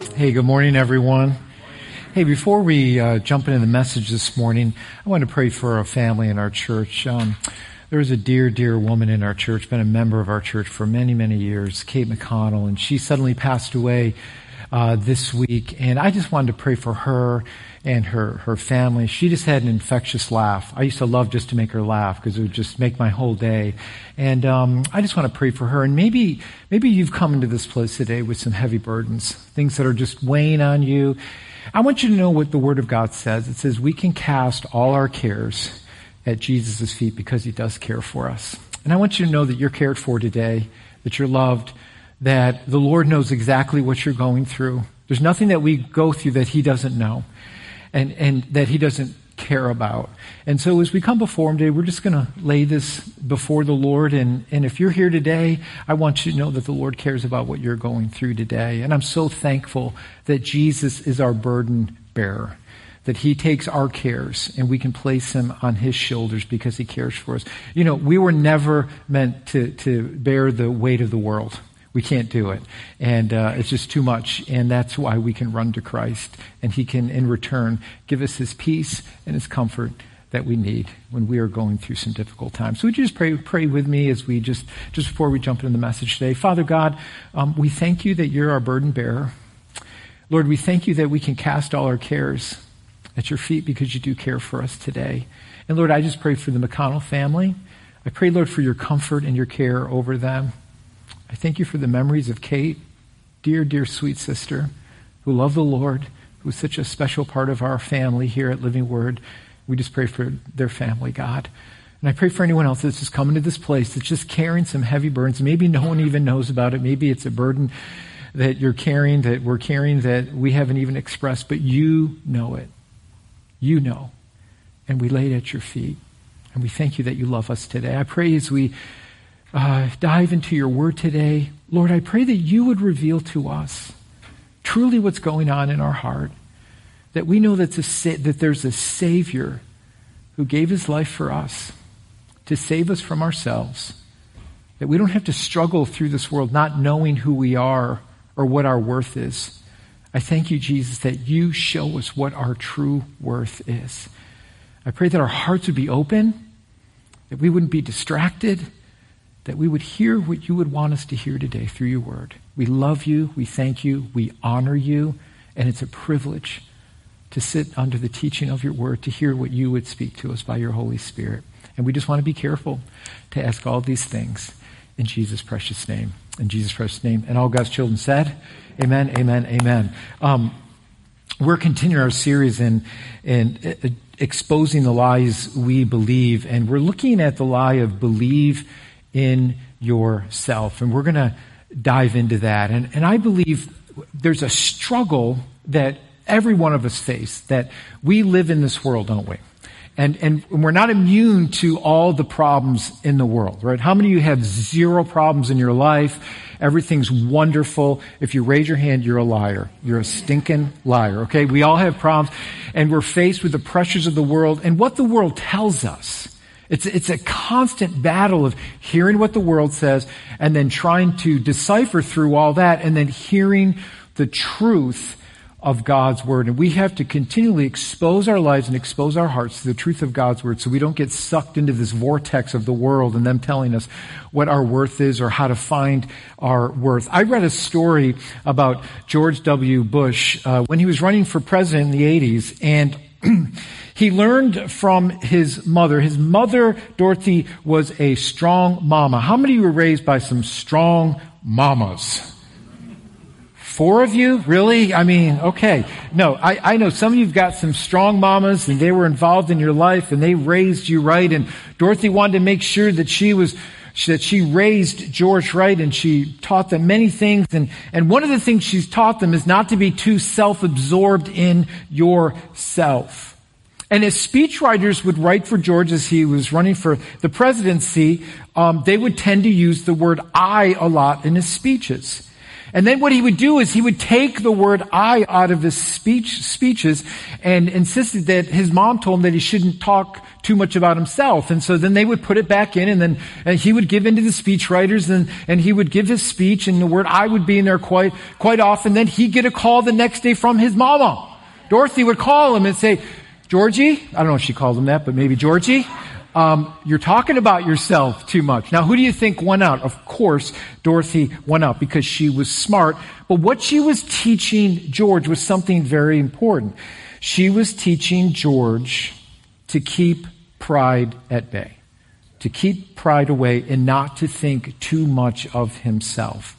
Hey, good morning, everyone. Hey, before we uh, jump into the message this morning, I want to pray for a family in our church. Um, there was a dear, dear woman in our church, been a member of our church for many, many years, Kate McConnell, and she suddenly passed away uh, this week. And I just wanted to pray for her and her, her family. She just had an infectious laugh. I used to love just to make her laugh because it would just make my whole day. And um, I just want to pray for her. And maybe, maybe you've come into this place today with some heavy burdens, things that are just weighing on you. I want you to know what the Word of God says. It says we can cast all our cares at Jesus' feet because He does care for us. And I want you to know that you're cared for today, that you're loved, that the Lord knows exactly what you're going through. There's nothing that we go through that He doesn't know and, and that he doesn't care about. And so as we come before him today, we're just going to lay this before the Lord. And, and if you're here today, I want you to know that the Lord cares about what you're going through today. And I'm so thankful that Jesus is our burden bearer. That he takes our cares and we can place them on his shoulders because he cares for us. You know, we were never meant to, to bear the weight of the world. We can't do it. And uh, it's just too much. And that's why we can run to Christ. And He can, in return, give us His peace and His comfort that we need when we are going through some difficult times. So would you just pray, pray with me as we just, just before we jump into the message today. Father God, um, we thank you that you're our burden bearer. Lord, we thank you that we can cast all our cares at your feet because you do care for us today. And Lord, I just pray for the McConnell family. I pray, Lord, for your comfort and your care over them. I thank you for the memories of Kate, dear, dear sweet sister, who loved the Lord, who was such a special part of our family here at Living Word. We just pray for their family, God. And I pray for anyone else that's just coming to this place that's just carrying some heavy burdens. Maybe no one even knows about it. Maybe it's a burden that you're carrying, that we're carrying, that we haven't even expressed, but you know it. You know. And we lay it at your feet. And we thank you that you love us today. I pray as we uh, dive into your word today, Lord, I pray that you would reveal to us truly what's going on in our heart. That we know that, that there's a Savior who gave his life for us to save us from ourselves. That we don't have to struggle through this world not knowing who we are or what our worth is. I thank you, Jesus, that you show us what our true worth is. I pray that our hearts would be open, that we wouldn't be distracted that we would hear what you would want us to hear today through your word. We love you, we thank you, we honor you, and it's a privilege to sit under the teaching of your word, to hear what you would speak to us by your Holy Spirit. And we just want to be careful to ask all these things in Jesus' precious name. In Jesus' precious name. And all God's children said, Amen, amen, amen. Um, we're continuing our series in, in uh, exposing the lies we believe, and we're looking at the lie of believe in yourself. And we're going to dive into that. And, and I believe there's a struggle that every one of us face, that we live in this world, don't we? And, and we're not immune to all the problems in the world, right? How many of you have zero problems in your life? Everything's wonderful. If you raise your hand, you're a liar. You're a stinking liar, okay? We all have problems and we're faced with the pressures of the world and what the world tells us it's, it's a constant battle of hearing what the world says and then trying to decipher through all that and then hearing the truth of God's Word. And we have to continually expose our lives and expose our hearts to the truth of God's Word so we don't get sucked into this vortex of the world and them telling us what our worth is or how to find our worth. I read a story about George W. Bush uh, when he was running for president in the 80s and he learned from his mother. His mother, Dorothy, was a strong mama. How many were raised by some strong mamas? Four of you? Really? I mean, okay. No, I, I know some of you've got some strong mamas and they were involved in your life and they raised you right. And Dorothy wanted to make sure that she was that she raised George right and she taught them many things. And, and one of the things she's taught them is not to be too self-absorbed in yourself. And as speechwriters would write for George as he was running for the presidency, um, they would tend to use the word I a lot in his speeches. And then what he would do is he would take the word I out of his speech, speeches and insisted that his mom told him that he shouldn't talk too much about himself. And so then they would put it back in and then and he would give in to the speech writers and, and he would give his speech and the word I would be in there quite, quite often. Then he'd get a call the next day from his mama. Dorothy would call him and say, Georgie, I don't know if she called him that, but maybe Georgie, um, you're talking about yourself too much. Now, who do you think won out? Of course, Dorothy won out because she was smart. But what she was teaching George was something very important. She was teaching George to keep pride at bay, to keep pride away and not to think too much of himself.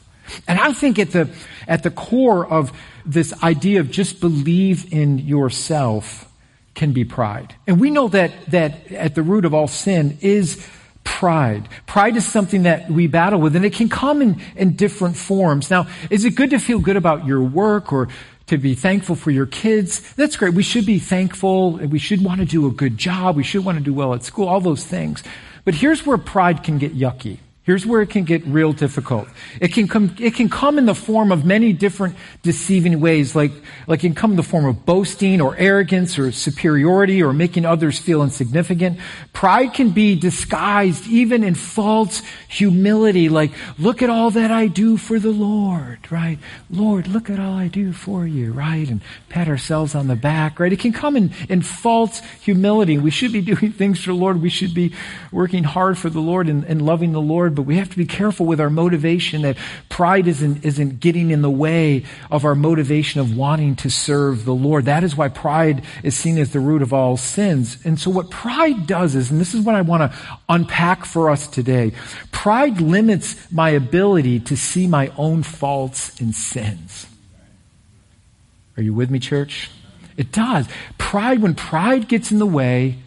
And I think at the, at the core of this idea of just believe in yourself can be pride. And we know that, that at the root of all sin is pride. Pride is something that we battle with and it can come in, in different forms. Now, is it good to feel good about your work or to be thankful for your kids? That's great. We should be thankful. And we should want to do a good job. We should want to do well at school, all those things. But here's where pride can get yucky. Here's where it can get real difficult. It can come, it can come in the form of many different deceiving ways, like, like it can come in the form of boasting or arrogance or superiority or making others feel insignificant. Pride can be disguised even in false humility, like, look at all that I do for the Lord, right? Lord, look at all I do for you, right? And pat ourselves on the back, right? It can come in, in false humility. We should be doing things for the Lord. We should be working hard for the Lord and, and loving the Lord but we have to be careful with our motivation that pride isn't, isn't getting in the way of our motivation of wanting to serve the Lord. That is why pride is seen as the root of all sins. And so what pride does is, and this is what I want to unpack for us today, pride limits my ability to see my own faults and sins. Are you with me, church? It does. Pride, when pride gets in the way,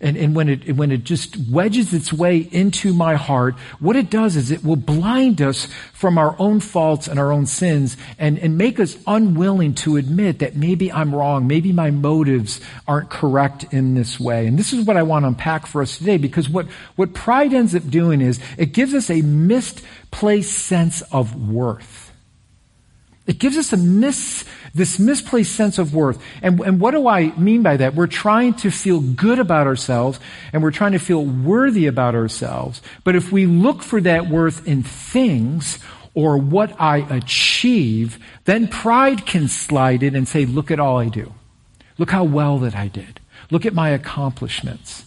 and, and when it, when it just wedges its way into my heart, what it does is it will blind us from our own faults and our own sins and, and make us unwilling to admit that maybe I'm wrong. Maybe my motives aren't correct in this way. And this is what I want to unpack for us today because what, what pride ends up doing is it gives us a misplaced sense of worth. It gives us a mis, this misplaced sense of worth. And, and what do I mean by that? We're trying to feel good about ourselves and we're trying to feel worthy about ourselves. But if we look for that worth in things or what I achieve, then pride can slide in and say, look at all I do. Look how well that I did. Look at my accomplishments.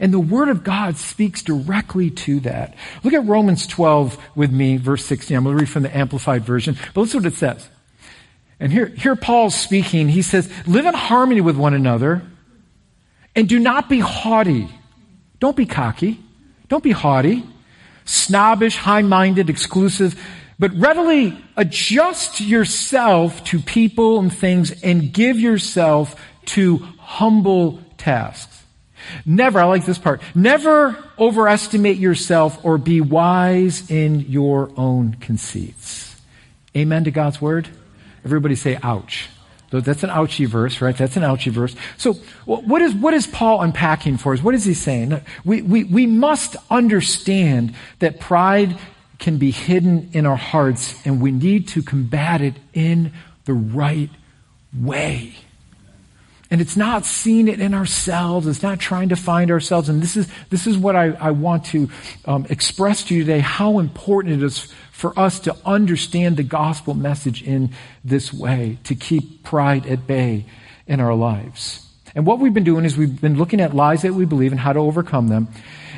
And the Word of God speaks directly to that. Look at Romans 12 with me, verse 16. I'm going to read from the Amplified Version, but listen what it says. And here, here Paul's speaking. He says, live in harmony with one another and do not be haughty. Don't be cocky. Don't be haughty, snobbish, high-minded, exclusive, but readily adjust yourself to people and things and give yourself to humble tasks. Never, I like this part, never overestimate yourself or be wise in your own conceits. Amen to God's word? Everybody say ouch. That's an ouchy verse, right? That's an ouchy verse. So what is, what is Paul unpacking for us? What is he saying? We, we, we must understand that pride can be hidden in our hearts and we need to combat it in the right way. And it's not seeing it in ourselves. It's not trying to find ourselves. And this is, this is what I, I want to um, express to you today, how important it is for us to understand the gospel message in this way, to keep pride at bay in our lives. And what we've been doing is we've been looking at lies that we believe and how to overcome them.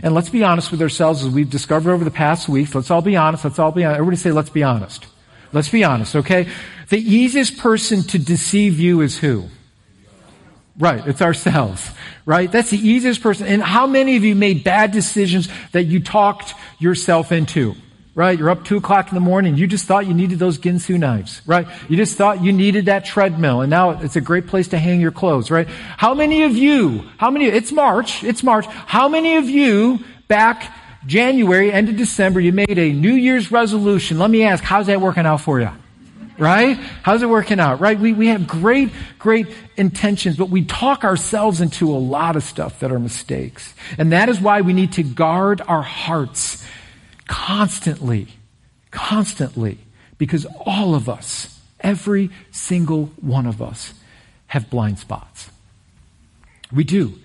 And let's be honest with ourselves as we've discovered over the past weeks. Let's all be honest. Let's all be honest. Everybody say, let's be honest. Let's be honest, okay? The easiest person to deceive you is who? Right, it's ourselves, right? That's the easiest person. And how many of you made bad decisions that you talked yourself into? Right? You're up two o'clock in the morning. You just thought you needed those Ginsu knives, right? You just thought you needed that treadmill and now it's a great place to hang your clothes, right? How many of you, how many, it's March, it's March. How many of you back January, end of December, you made a New Year's resolution? Let me ask, how's that working out for you? Right? How's it working out, right? We, we have great, great intentions, but we talk ourselves into a lot of stuff that are mistakes. And that is why we need to guard our hearts constantly, constantly. Because all of us, every single one of us, have blind spots. We do.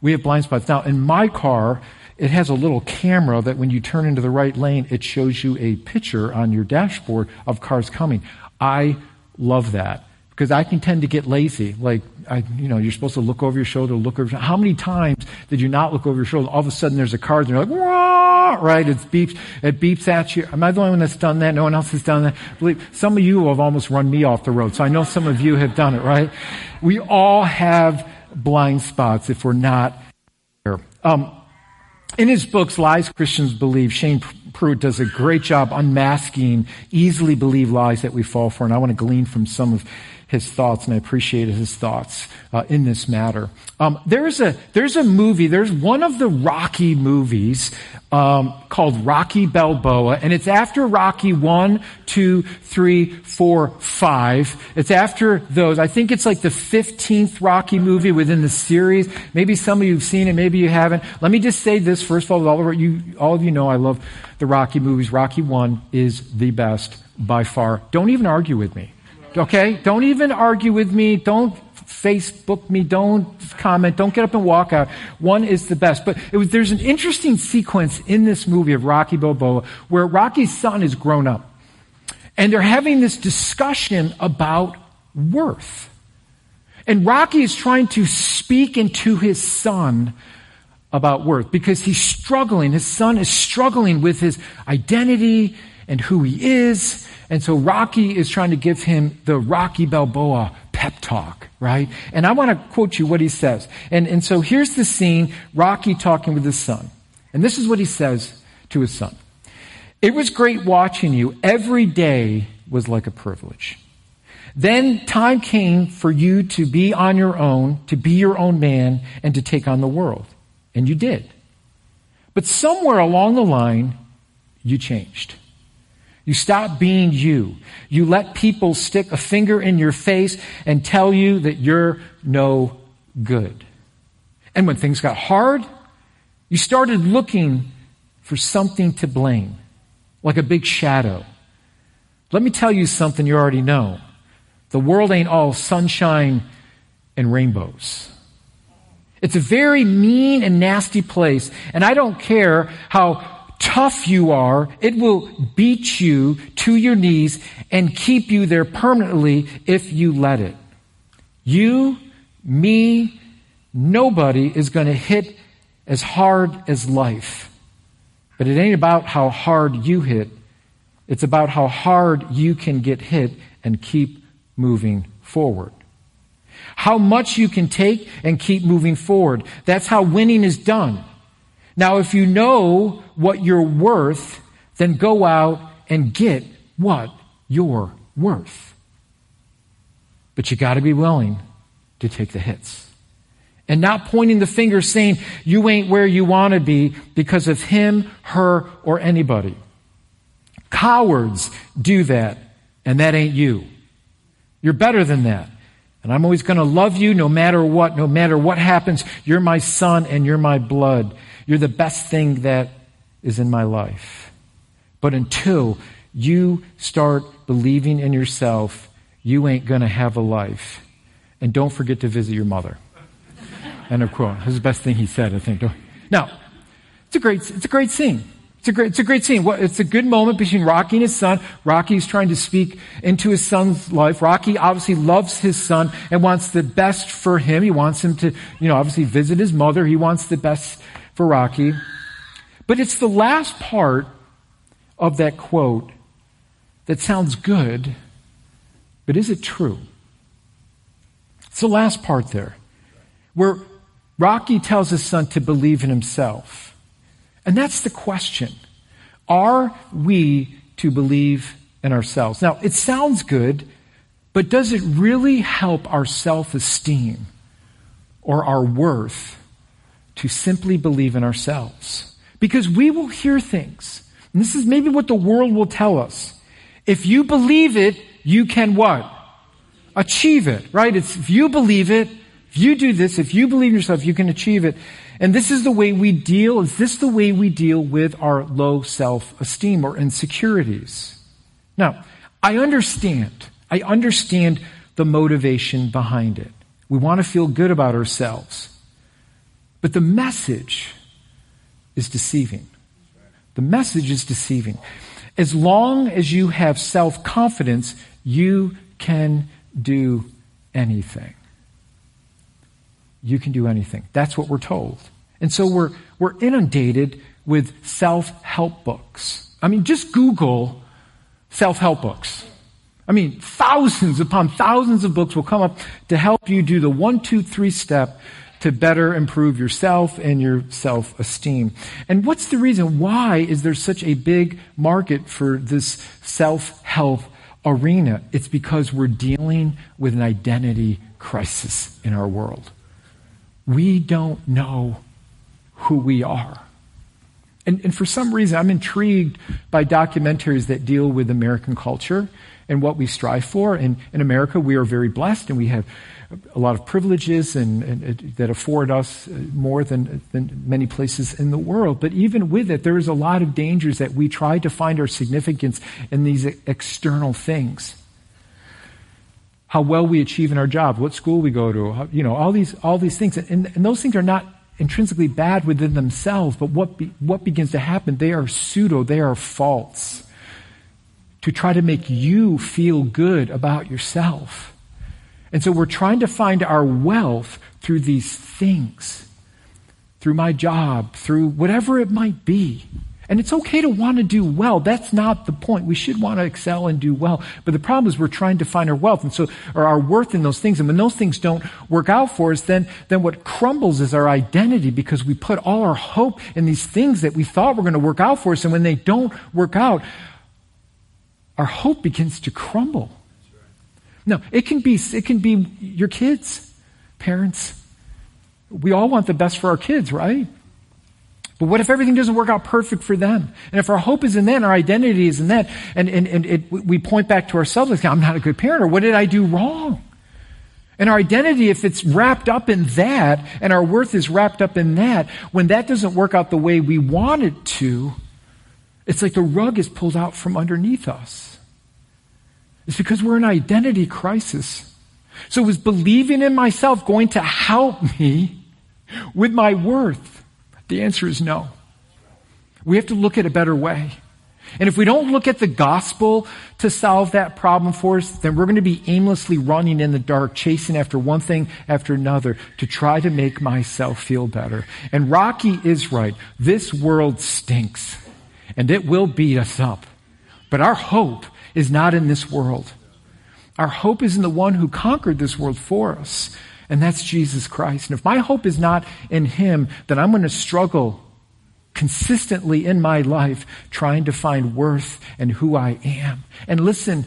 We have blind spots. Now, in my car, it has a little camera that when you turn into the right lane, it shows you a picture on your dashboard of cars coming. I love that because I can tend to get lazy. Like, I, you know, you're supposed to look over your shoulder, look over. How many times did you not look over your shoulder? All of a sudden, there's a car, and you're like, Wah! right? It beeps, it beeps at you. Am I the only one that's done that? No one else has done that. Believe some of you have almost run me off the road, so I know some of you have done it, right? We all have blind spots if we're not here. Um, in his books, Lies Christians Believe, Shane Pruitt does a great job unmasking easily believed lies that we fall for, and I want to glean from some of his thoughts, and I appreciated his thoughts uh, in this matter. Um, there's a there's a movie. There's one of the Rocky movies um, called Rocky Balboa, and it's after Rocky one, two, three, four, five. It's after those. I think it's like the fifteenth Rocky movie within the series. Maybe some of you have seen it, maybe you haven't. Let me just say this first of all: all of you, all of you know, I love the Rocky movies. Rocky one is the best by far. Don't even argue with me. Okay? Don't even argue with me. Don't Facebook me. Don't comment. Don't get up and walk out. One is the best. But was, there's an interesting sequence in this movie of Rocky Balboa where Rocky's son is grown up. And they're having this discussion about worth. And Rocky is trying to speak into his son about worth because he's struggling. His son is struggling with his identity and who he is and so Rocky is trying to give him the Rocky Balboa pep talk, right? And I want to quote you what he says. And, and so here's the scene, Rocky talking with his son. And this is what he says to his son. It was great watching you. Every day was like a privilege. Then time came for you to be on your own, to be your own man, and to take on the world. And you did. But somewhere along the line, you changed. You stop being you. You let people stick a finger in your face and tell you that you're no good. And when things got hard, you started looking for something to blame, like a big shadow. Let me tell you something you already know. The world ain't all sunshine and rainbows. It's a very mean and nasty place, and I don't care how tough you are, it will beat you to your knees and keep you there permanently if you let it. You, me, nobody is going to hit as hard as life. But it ain't about how hard you hit. It's about how hard you can get hit and keep moving forward. How much you can take and keep moving forward. That's how winning is done. Now, if you know what you're worth, then go out and get what you're worth. But you gotta be willing to take the hits. And not pointing the finger saying you ain't where you want to be because of him, her, or anybody. Cowards do that, and that ain't you. You're better than that. And I'm always going to love you no matter what, no matter what happens. You're my son and you're my blood. You're the best thing that is in my life. But until you start believing in yourself, you ain't going to have a life. And don't forget to visit your mother. End of quote. That's the best thing he said, I think. Now, it's a great, it's a great scene. It's a great, it's a great scene. It's a good moment between Rocky and his son. Rocky's trying to speak into his son's life. Rocky obviously loves his son and wants the best for him. He wants him to, you know, obviously visit his mother. He wants the best for Rocky. But it's the last part of that quote that sounds good, but is it true? It's the last part there, where Rocky tells his son to believe in himself. And that's the question. Are we to believe in ourselves? Now, it sounds good, but does it really help our self esteem or our worth to simply believe in ourselves. Because we will hear things. And this is maybe what the world will tell us. If you believe it, you can what? Achieve it, right? It's, if you believe it, if you do this, if you believe in yourself, you can achieve it. And this is the way we deal, is this the way we deal with our low self-esteem or insecurities? Now, I understand. I understand the motivation behind it. We want to feel good about ourselves. But the message is deceiving. The message is deceiving. As long as you have self confidence, you can do anything. You can do anything. That's what we're told. And so we're, we're inundated with self help books. I mean, just Google self help books. I mean, thousands upon thousands of books will come up to help you do the one, two, three step to better improve yourself and your self esteem. And what's the reason? Why is there such a big market for this self help arena? It's because we're dealing with an identity crisis in our world. We don't know who we are. And, and for some reason, I'm intrigued by documentaries that deal with American culture and what we strive for. And in America, we are very blessed and we have a lot of privileges and, and, that afford us uh, more than, than many places in the world. But even with it, there is a lot of dangers that we try to find our significance in these external things. How well we achieve in our job, what school we go to, how, you know, all these, all these things. And, and those things are not intrinsically bad within themselves, but what, be, what begins to happen? They are pseudo, they are false. To try to make you feel good about yourself. And so we're trying to find our wealth through these things, through my job, through whatever it might be. And it's okay to want to do well. That's not the point. We should want to excel and do well. But the problem is we're trying to find our wealth and so, or our worth in those things. And when those things don't work out for us, then, then what crumbles is our identity because we put all our hope in these things that we thought were going to work out for us. And when they don't work out, our hope begins to crumble. No, it can be, it can be your kids, parents. We all want the best for our kids, right? But what if everything doesn't work out perfect for them? And if our hope is in that, our identity is in that, and, and, and it, we point back to ourselves like, I'm not a good parent, or what did I do wrong? And our identity, if it's wrapped up in that, and our worth is wrapped up in that, when that doesn't work out the way we want it to, it's like the rug is pulled out from underneath us. It's because we're in identity crisis. So is believing in myself going to help me with my worth? The answer is no. We have to look at a better way. And if we don't look at the gospel to solve that problem for us, then we're going to be aimlessly running in the dark, chasing after one thing after another to try to make myself feel better. And Rocky is right. This world stinks and it will beat us up. But our hope is not in this world. Our hope is in the one who conquered this world for us and that's Jesus Christ. And if my hope is not in Him, then I'm going to struggle consistently in my life trying to find worth and who I am. And listen,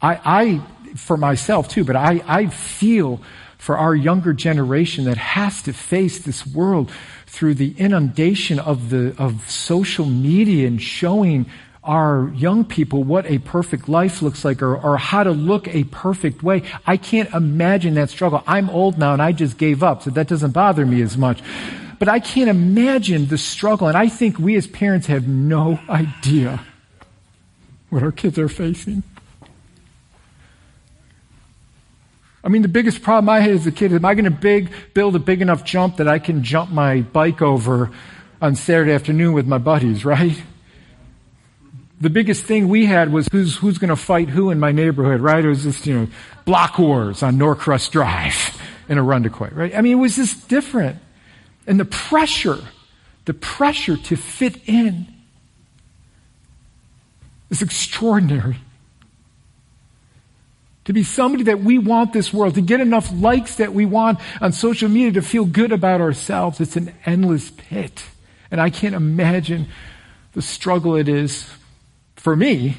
I, I for myself too, but I, I feel for our younger generation that has to face this world through the inundation of the of social media and showing our young people what a perfect life looks like or, or how to look a perfect way. I can't imagine that struggle. I'm old now and I just gave up, so that doesn't bother me as much. But I can't imagine the struggle, and I think we as parents have no idea what our kids are facing. I mean, the biggest problem I had as a kid is am I going to big, build a big enough jump that I can jump my bike over on Saturday afternoon with my buddies, right? The biggest thing we had was who's, who's going to fight who in my neighborhood, right? It was just, you know, block wars on Norcross Drive in a Arundecoit, right? I mean, it was just different. And the pressure, the pressure to fit in is extraordinary. To be somebody that we want this world, to get enough likes that we want on social media to feel good about ourselves, it's an endless pit. And I can't imagine the struggle it is for me,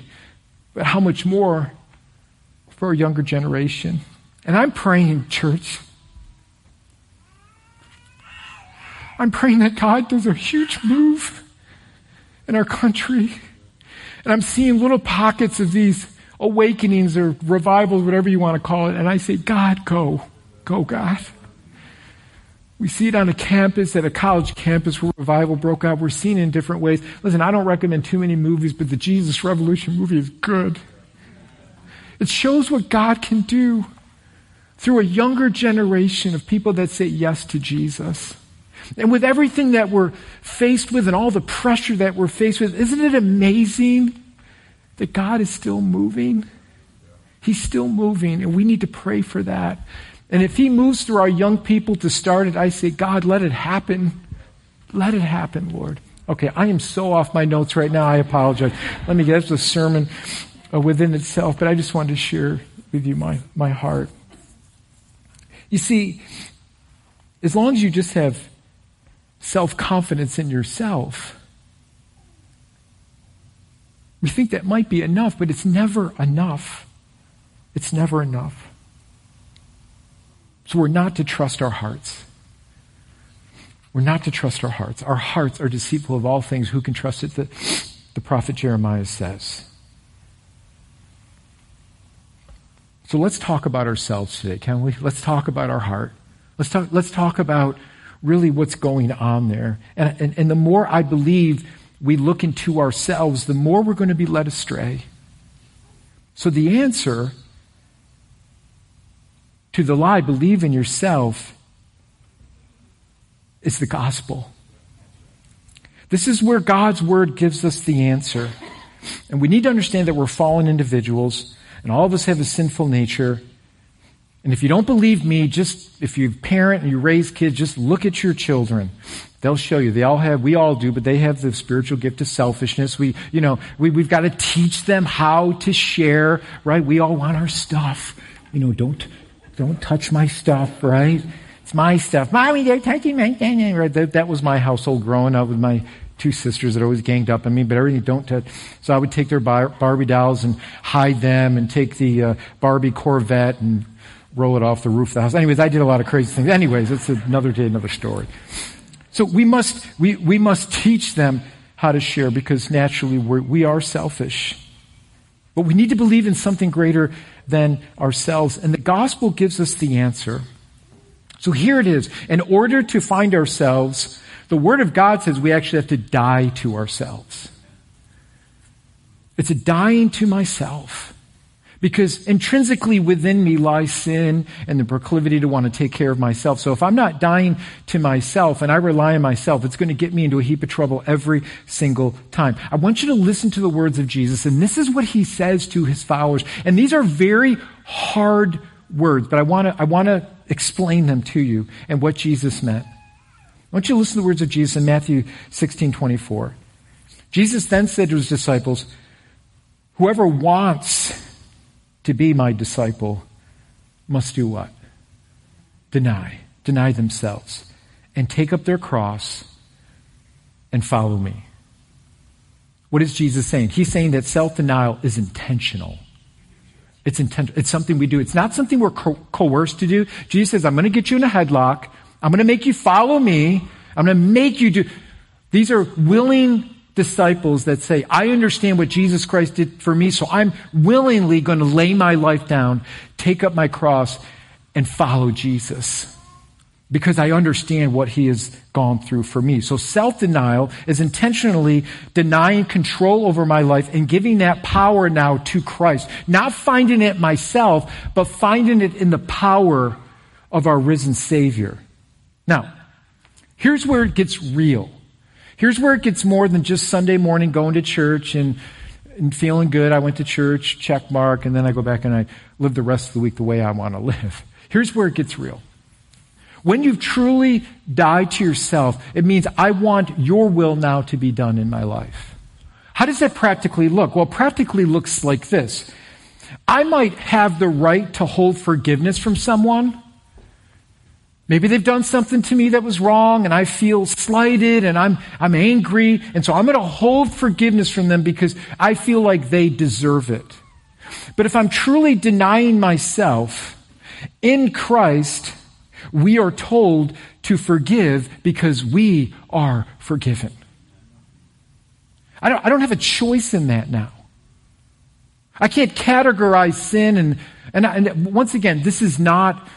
but how much more for a younger generation. And I'm praying, church. I'm praying that God does a huge move in our country. And I'm seeing little pockets of these awakenings or revivals, whatever you want to call it. And I say, God, go. Go, God. We see it on a campus, at a college campus where revival broke out. We're seeing it in different ways. Listen, I don't recommend too many movies, but the Jesus Revolution movie is good. It shows what God can do through a younger generation of people that say yes to Jesus. And with everything that we're faced with and all the pressure that we're faced with, isn't it amazing that God is still moving? He's still moving, and we need to pray for that. And if He moves through our young people to start it, I say, God, let it happen. Let it happen, Lord. Okay, I am so off my notes right now. I apologize. Let me get to the sermon uh, within itself, but I just wanted to share with you my, my heart. You see, as long as you just have self confidence in yourself. We think that might be enough, but it's never enough. It's never enough. So we're not to trust our hearts. We're not to trust our hearts. Our hearts are deceitful of all things. Who can trust it? The, the prophet Jeremiah says. So let's talk about ourselves today, can we? Let's talk about our heart. Let's talk, let's talk about really what's going on there. And, and, and the more I believe we look into ourselves, the more we're going to be led astray. So the answer to the lie, believe in yourself, is the gospel. This is where God's word gives us the answer. And we need to understand that we're fallen individuals, and all of us have a sinful nature. And if you don't believe me, just if you parent and you raise kids, just look at your children. They'll show you. They all have, we all do, but they have the spiritual gift of selfishness. We, you know, we, we've got to teach them how to share, right? We all want our stuff. You know, don't, don't touch my stuff, right? It's my stuff. Mommy, they're touching my thing. Right? That, that was my household growing up with my two sisters that always ganged up on me, but everything don't touch. So I would take their Barbie dolls and hide them and take the uh, Barbie Corvette and roll it off the roof of the house. Anyways, I did a lot of crazy things. Anyways, it's another day, another story. So we must, we, we must teach them how to share because naturally we're, we are selfish. But we need to believe in something greater than ourselves. And the gospel gives us the answer. So here it is. In order to find ourselves, the word of God says we actually have to die to ourselves. It's a dying to myself. Because intrinsically within me lies sin and the proclivity to want to take care of myself. So if I'm not dying to myself and I rely on myself, it's going to get me into a heap of trouble every single time. I want you to listen to the words of Jesus, and this is what he says to his followers. And these are very hard words, but I want to, I want to explain them to you and what Jesus meant. I want you to listen to the words of Jesus in Matthew 16, 24. Jesus then said to his disciples, Whoever wants to be my disciple must do what? Deny. Deny themselves and take up their cross and follow me. What is Jesus saying? He's saying that self denial is intentional. It's intent. It's something we do. It's not something we're co- coerced to do. Jesus says, I'm going to get you in a headlock. I'm going to make you follow me. I'm going to make you do. These are willing disciples that say, I understand what Jesus Christ did for me, so I'm willingly going to lay my life down, take up my cross, and follow Jesus. Because I understand what he has gone through for me. So self-denial is intentionally denying control over my life and giving that power now to Christ. Not finding it myself, but finding it in the power of our risen Savior. Now, here's where it gets real. Here's where it gets more than just Sunday morning going to church and, and feeling good. I went to church, check mark, and then I go back and I live the rest of the week the way I want to live. Here's where it gets real. When you've truly died to yourself, it means I want your will now to be done in my life. How does that practically look? Well, practically looks like this. I might have the right to hold forgiveness from someone, Maybe they've done something to me that was wrong and I feel slighted and I'm, I'm angry. And so I'm going to hold forgiveness from them because I feel like they deserve it. But if I'm truly denying myself in Christ, we are told to forgive because we are forgiven. I don't, I don't have a choice in that now. I can't categorize sin and, and, and once again, this is not,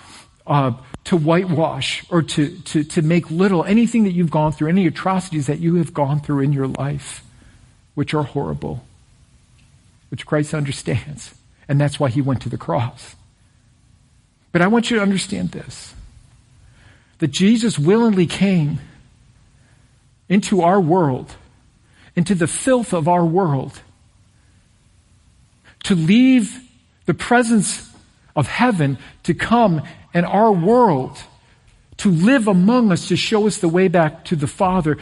uh, to whitewash or to, to, to make little anything that you've gone through, any atrocities that you have gone through in your life, which are horrible, which Christ understands. And that's why he went to the cross. But I want you to understand this that Jesus willingly came into our world, into the filth of our world, to leave the presence of heaven to come in our world, to live among us, to show us the way back to the Father,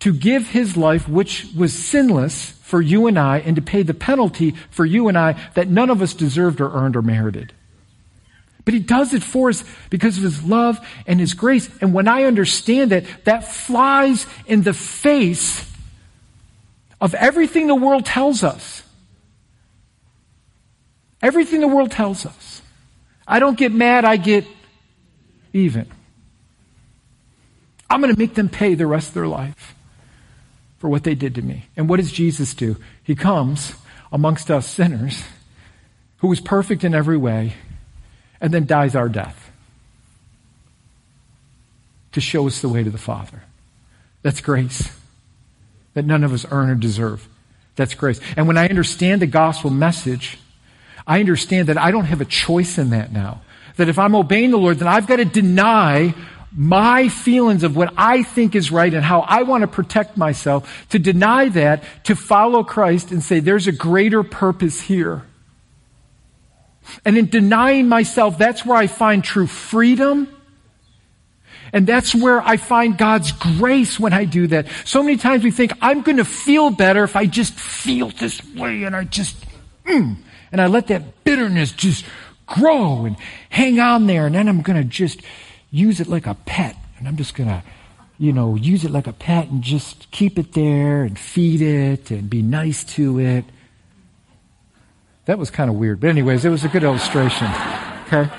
to give his life, which was sinless for you and I, and to pay the penalty for you and I that none of us deserved or earned or merited. But he does it for us because of his love and his grace. And when I understand that, that flies in the face of everything the world tells us. Everything the world tells us. I don't get mad, I get even. I'm going to make them pay the rest of their life for what they did to me. And what does Jesus do? He comes amongst us sinners who was perfect in every way and then dies our death to show us the way to the Father. That's grace that none of us earn or deserve. That's grace. And when I understand the gospel message, I understand that I don't have a choice in that now. That if I'm obeying the Lord, then I've got to deny my feelings of what I think is right and how I want to protect myself, to deny that, to follow Christ and say, there's a greater purpose here. And in denying myself, that's where I find true freedom. And that's where I find God's grace when I do that. So many times we think, I'm going to feel better if I just feel this way and I just, mm, and I let that bitterness just grow and hang on there. And then I'm going to just use it like a pet. And I'm just going to, you know, use it like a pet and just keep it there and feed it and be nice to it. That was kind of weird. But anyways, it was a good illustration. Okay?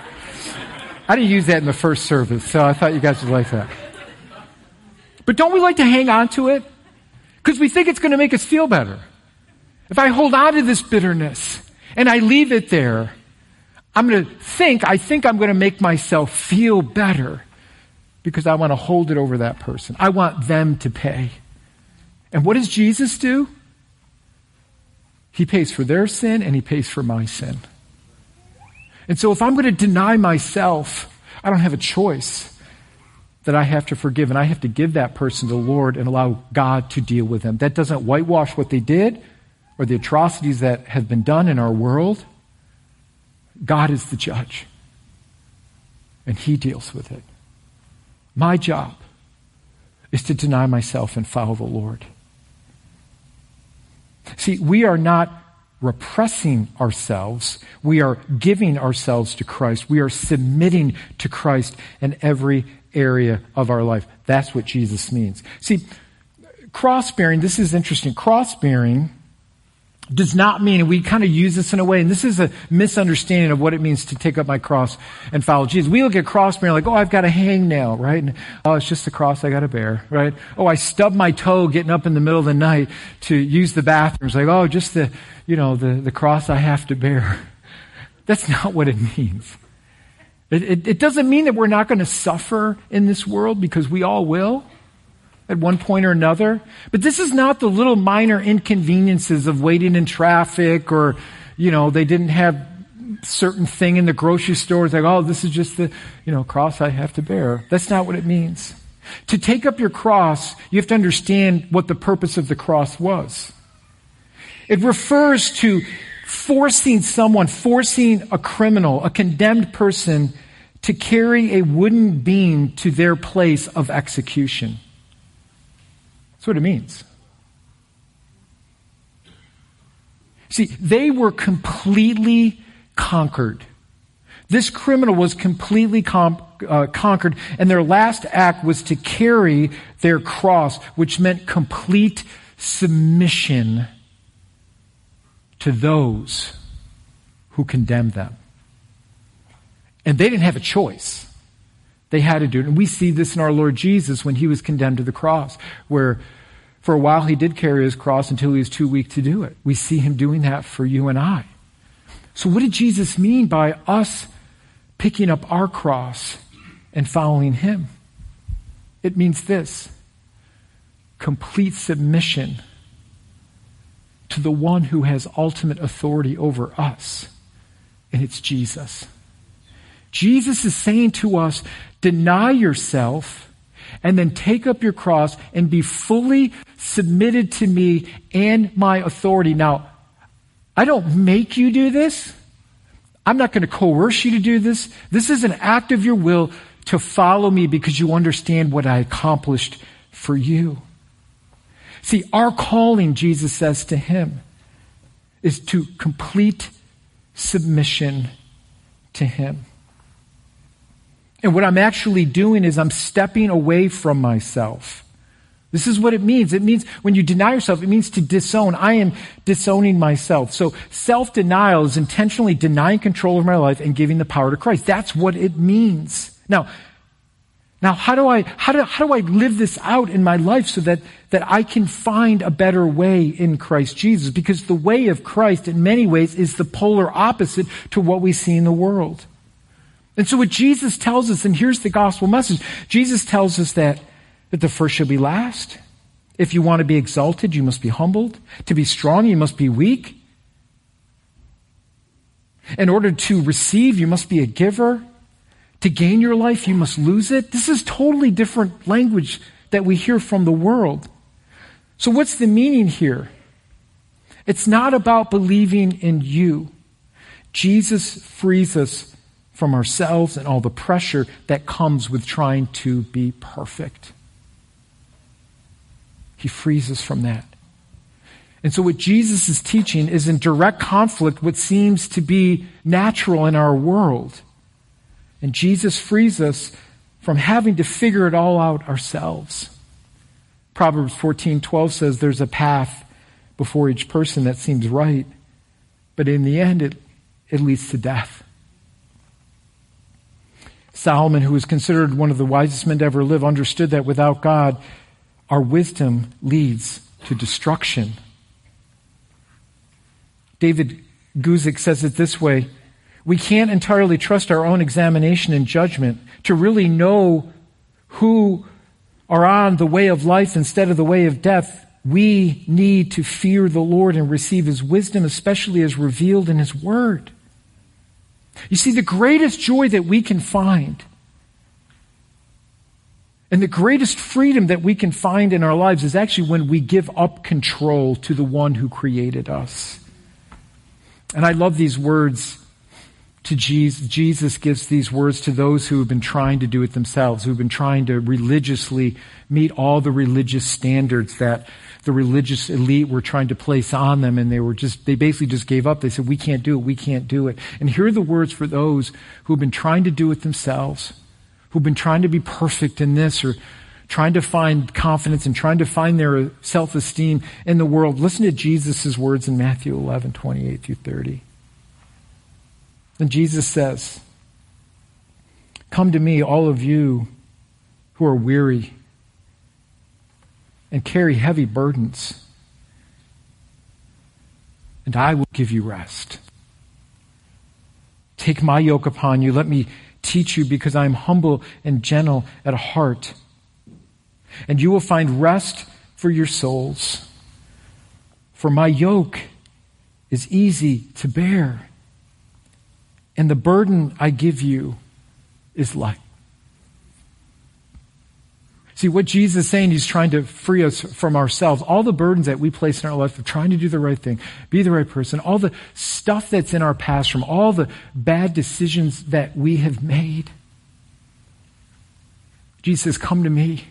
I didn't use that in the first service, so I thought you guys would like that. But don't we like to hang on to it? Because we think it's going to make us feel better. If I hold on to this bitterness and I leave it there, I'm going to think, I think I'm going to make myself feel better because I want to hold it over that person. I want them to pay. And what does Jesus do? He pays for their sin and he pays for my sin. And so if I'm going to deny myself, I don't have a choice that I have to forgive and I have to give that person to the Lord and allow God to deal with them. That doesn't whitewash what they did or the atrocities that have been done in our world. God is the judge and he deals with it. My job is to deny myself and follow the Lord. See, we are not repressing ourselves. We are giving ourselves to Christ. We are submitting to Christ in every area of our life. That's what Jesus means. See, cross bearing, this is interesting. Cross bearing does not mean, and we kind of use this in a way, and this is a misunderstanding of what it means to take up my cross and follow Jesus. We look at cross bearing like, oh, I've got a hangnail, right? And, oh, it's just the cross I got to bear, right? Oh, I stubbed my toe getting up in the middle of the night to use the bathroom. It's like, oh, just the, you know, the, the cross I have to bear. That's not what it means. It, it, it doesn't mean that we're not going to suffer in this world because we all will at one point or another. But this is not the little minor inconveniences of waiting in traffic or, you know, they didn't have certain thing in the grocery store. It's like, oh, this is just the, you know, cross I have to bear. That's not what it means. To take up your cross, you have to understand what the purpose of the cross was. It refers to forcing someone, forcing a criminal, a condemned person to carry a wooden beam to their place of execution. That's what it means. See, they were completely conquered. This criminal was completely com- uh, conquered, and their last act was to carry their cross, which meant complete submission to those who condemned them. And they didn't have a choice. They had to do it. And we see this in our Lord Jesus when he was condemned to the cross, where for a while, he did carry his cross until he was too weak to do it. We see him doing that for you and I. So, what did Jesus mean by us picking up our cross and following him? It means this complete submission to the one who has ultimate authority over us, and it's Jesus. Jesus is saying to us, deny yourself and then take up your cross and be fully submitted to me and my authority. Now, I don't make you do this. I'm not going to coerce you to do this. This is an act of your will to follow me because you understand what I accomplished for you. See, our calling, Jesus says to him, is to complete submission to him. And what I'm actually doing is I'm stepping away from myself. This is what it means. It means when you deny yourself, it means to disown. I am disowning myself. So self-denial is intentionally denying control of my life and giving the power to Christ. That's what it means. Now, now how do I, how do, how do I live this out in my life so that, that I can find a better way in Christ Jesus? Because the way of Christ in many ways is the polar opposite to what we see in the world. And so what Jesus tells us, and here's the gospel message, Jesus tells us that, that the first shall be last. If you want to be exalted, you must be humbled. To be strong, you must be weak. In order to receive, you must be a giver. To gain your life, you must lose it. This is totally different language that we hear from the world. So what's the meaning here? It's not about believing in you. Jesus frees us from ourselves and all the pressure that comes with trying to be perfect. He frees us from that. And so what Jesus is teaching is in direct conflict what seems to be natural in our world. And Jesus frees us from having to figure it all out ourselves. Proverbs 14:12 says there's a path before each person that seems right, but in the end it, it leads to death. Solomon, who was considered one of the wisest men to ever live, understood that without God, our wisdom leads to destruction. David Guzik says it this way We can't entirely trust our own examination and judgment to really know who are on the way of life instead of the way of death. We need to fear the Lord and receive His wisdom, especially as revealed in His Word. You see, the greatest joy that we can find and the greatest freedom that we can find in our lives is actually when we give up control to the one who created us. And I love these words to Jesus. Jesus gives these words to those who have been trying to do it themselves, who have been trying to religiously meet all the religious standards that the religious elite were trying to place on them and they were just, they basically just gave up. They said, we can't do it, we can't do it. And here are the words for those who've been trying to do it themselves, who've been trying to be perfect in this or trying to find confidence and trying to find their self-esteem in the world. Listen to Jesus' words in Matthew 11, 28 through 30. And Jesus says, Come to me, all of you who are weary and carry heavy burdens, and I will give you rest. Take my yoke upon you. Let me teach you because I am humble and gentle at heart. And you will find rest for your souls. For my yoke is easy to bear, and the burden I give you is light. See, what Jesus is saying, He's trying to free us from ourselves. All the burdens that we place in our life of trying to do the right thing, be the right person, all the stuff that's in our past from all the bad decisions that we have made. Jesus says, come to me.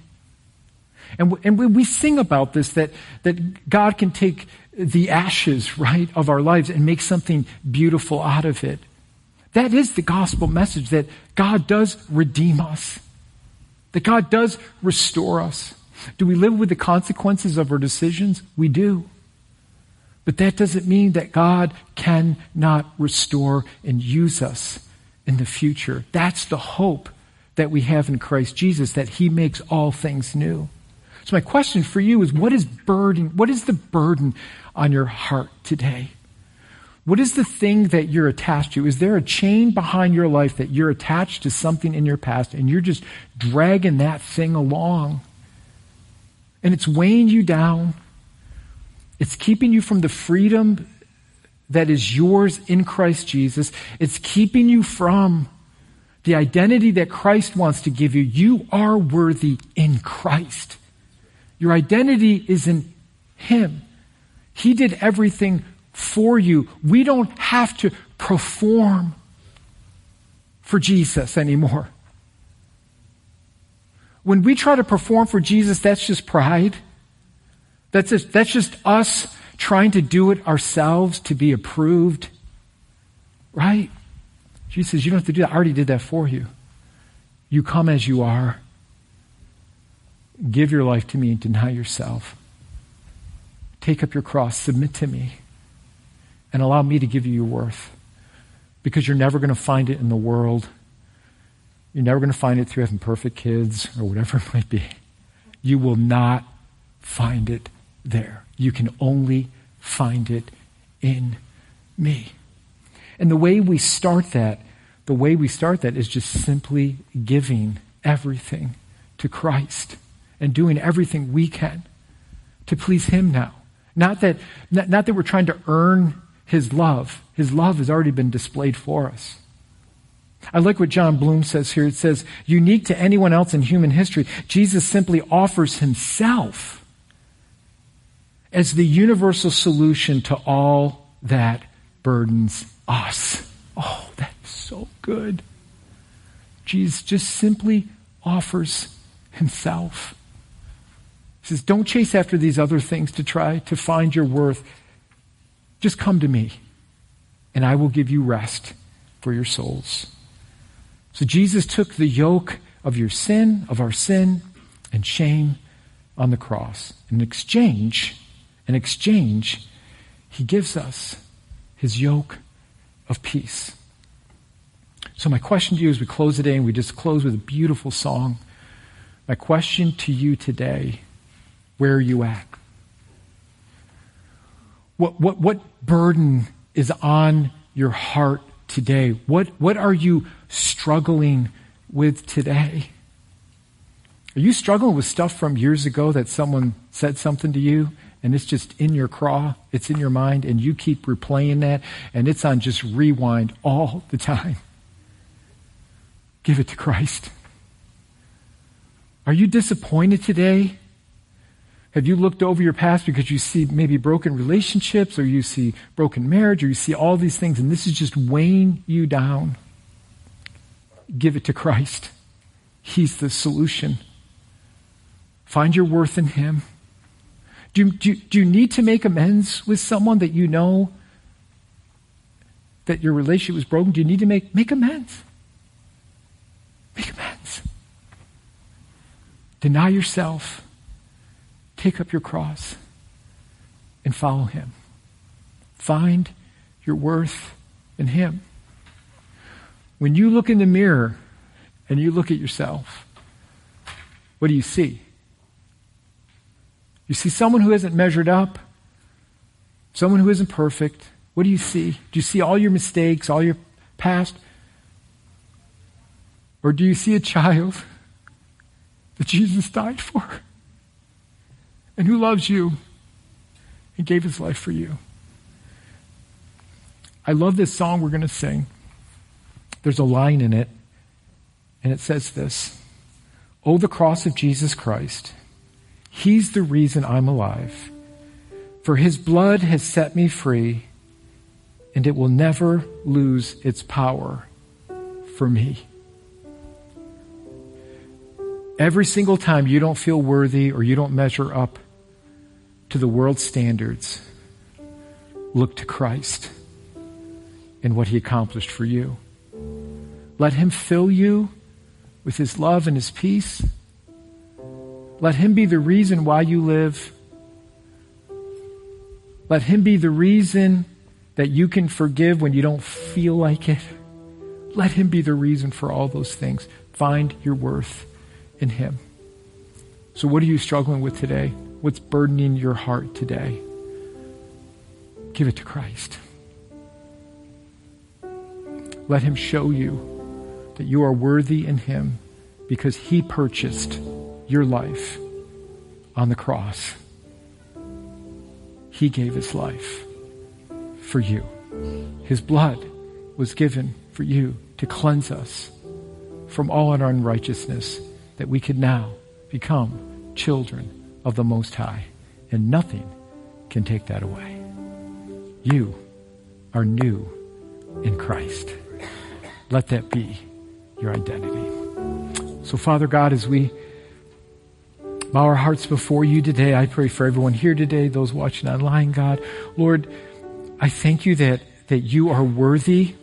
And, and we sing about this, that, that God can take the ashes, right, of our lives and make something beautiful out of it. That is the gospel message that God does redeem us. That God does restore us. Do we live with the consequences of our decisions? We do. But that doesn't mean that God cannot restore and use us in the future. That's the hope that we have in Christ Jesus, that He makes all things new. So my question for you is what is burden, what is the burden on your heart today? What is the thing that you're attached to? Is there a chain behind your life that you're attached to something in your past and you're just dragging that thing along? And it's weighing you down. It's keeping you from the freedom that is yours in Christ Jesus. It's keeping you from the identity that Christ wants to give you. You are worthy in Christ. Your identity is in Him. He did everything for you. We don't have to perform for Jesus anymore. When we try to perform for Jesus, that's just pride. That's just, that's just us trying to do it ourselves to be approved. Right? Jesus says, You don't have to do that. I already did that for you. You come as you are. Give your life to me and deny yourself. Take up your cross, submit to me, and allow me to give you your worth. Because you're never going to find it in the world. You're never going to find it through having perfect kids or whatever it might be. You will not find it there. You can only find it in me. And the way we start that, the way we start that is just simply giving everything to Christ and doing everything we can to please Him now. Not that, not, not that we're trying to earn His love. His love has already been displayed for us. I like what Jon Bloom says here. It says, unique to anyone else in human history, Jesus simply offers Himself as the universal solution to all that burdens us. Oh, that's so good. Jesus just simply offers himself. He says, Don't chase after these other things to try to find your worth. Just come to me, and I will give you rest for your souls. So Jesus took the yoke of your sin, of our sin, and shame on the cross. In exchange, in exchange, he gives us his yoke of peace. So, my question to you as we close today, and we just close with a beautiful song. My question to you today where are you at? What, what, what burden is on your heart today? What, what are you struggling with today? Are you struggling with stuff from years ago that someone said something to you and it's just in your craw, it's in your mind, and you keep replaying that, and it's on just rewind all the time. Give it to Christ. Are you disappointed today? Have you looked over your past because you see maybe broken relationships, or you see broken marriage, or you see all these things, and this is just weighing you down? Give it to Christ. He's the solution. Find your worth in Him. Do you, do, do you need to make amends with someone that you know that your relationship was broken? Do you need to make, make amends? Make amends. Deny yourself. Take up your cross and follow him. Find your worth in him. When you look in the mirror and you look at yourself, what do you see? You see someone who hasn't measured up, someone who isn't perfect. What do you see? Do you see all your mistakes, all your past? Or do you see a child that Jesus died for and who loves you and gave his life for you? I love this song we're going to sing. There's a line in it, and it says this Oh, the cross of Jesus Christ He's the reason I'm alive. For his blood has set me free, and it will never lose its power for me. Every single time you don't feel worthy or you don't measure up to the world's standards, look to Christ and what he accomplished for you. Let him fill you with his love and his peace. Let Him be the reason why you live. Let Him be the reason that you can forgive when you don't feel like it. Let Him be the reason for all those things. Find your worth in Him. So, what are you struggling with today? What's burdening your heart today? Give it to Christ. Let Him show you that you are worthy in Him because He purchased your life on the cross. He gave his life for you. His blood was given for you to cleanse us from all our unrighteousness, that we could now become children of the Most High. And nothing can take that away. You are new in Christ. Let that be your identity. So, Father God, as we bow our hearts before you today, I pray for everyone here today, those watching online, God. Lord, I thank you that, that you are worthy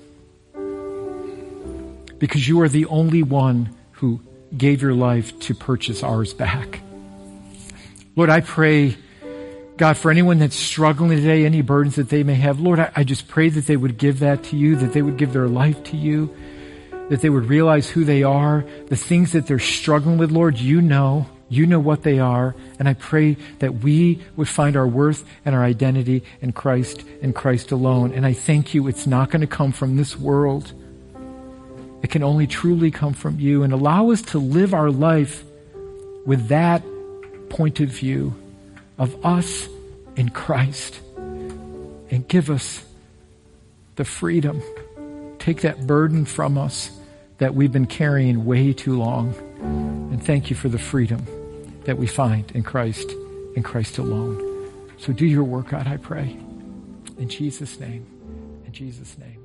because you are the only one who gave your life to purchase ours back. Lord, I pray, God, for anyone that's struggling today, any burdens that they may have, Lord, I, I just pray that they would give that to you, that they would give their life to you, that they would realize who they are, the things that they're struggling with, Lord, you know. You know what they are. And I pray that we would find our worth and our identity in Christ and Christ alone. And I thank you, it's not going to come from this world. It can only truly come from you. And allow us to live our life with that point of view of us in Christ. And give us the freedom. Take that burden from us that we've been carrying way too long. And thank you for the freedom that we find in Christ, in Christ alone. So do your work, God, I pray. In Jesus' name. In Jesus' name.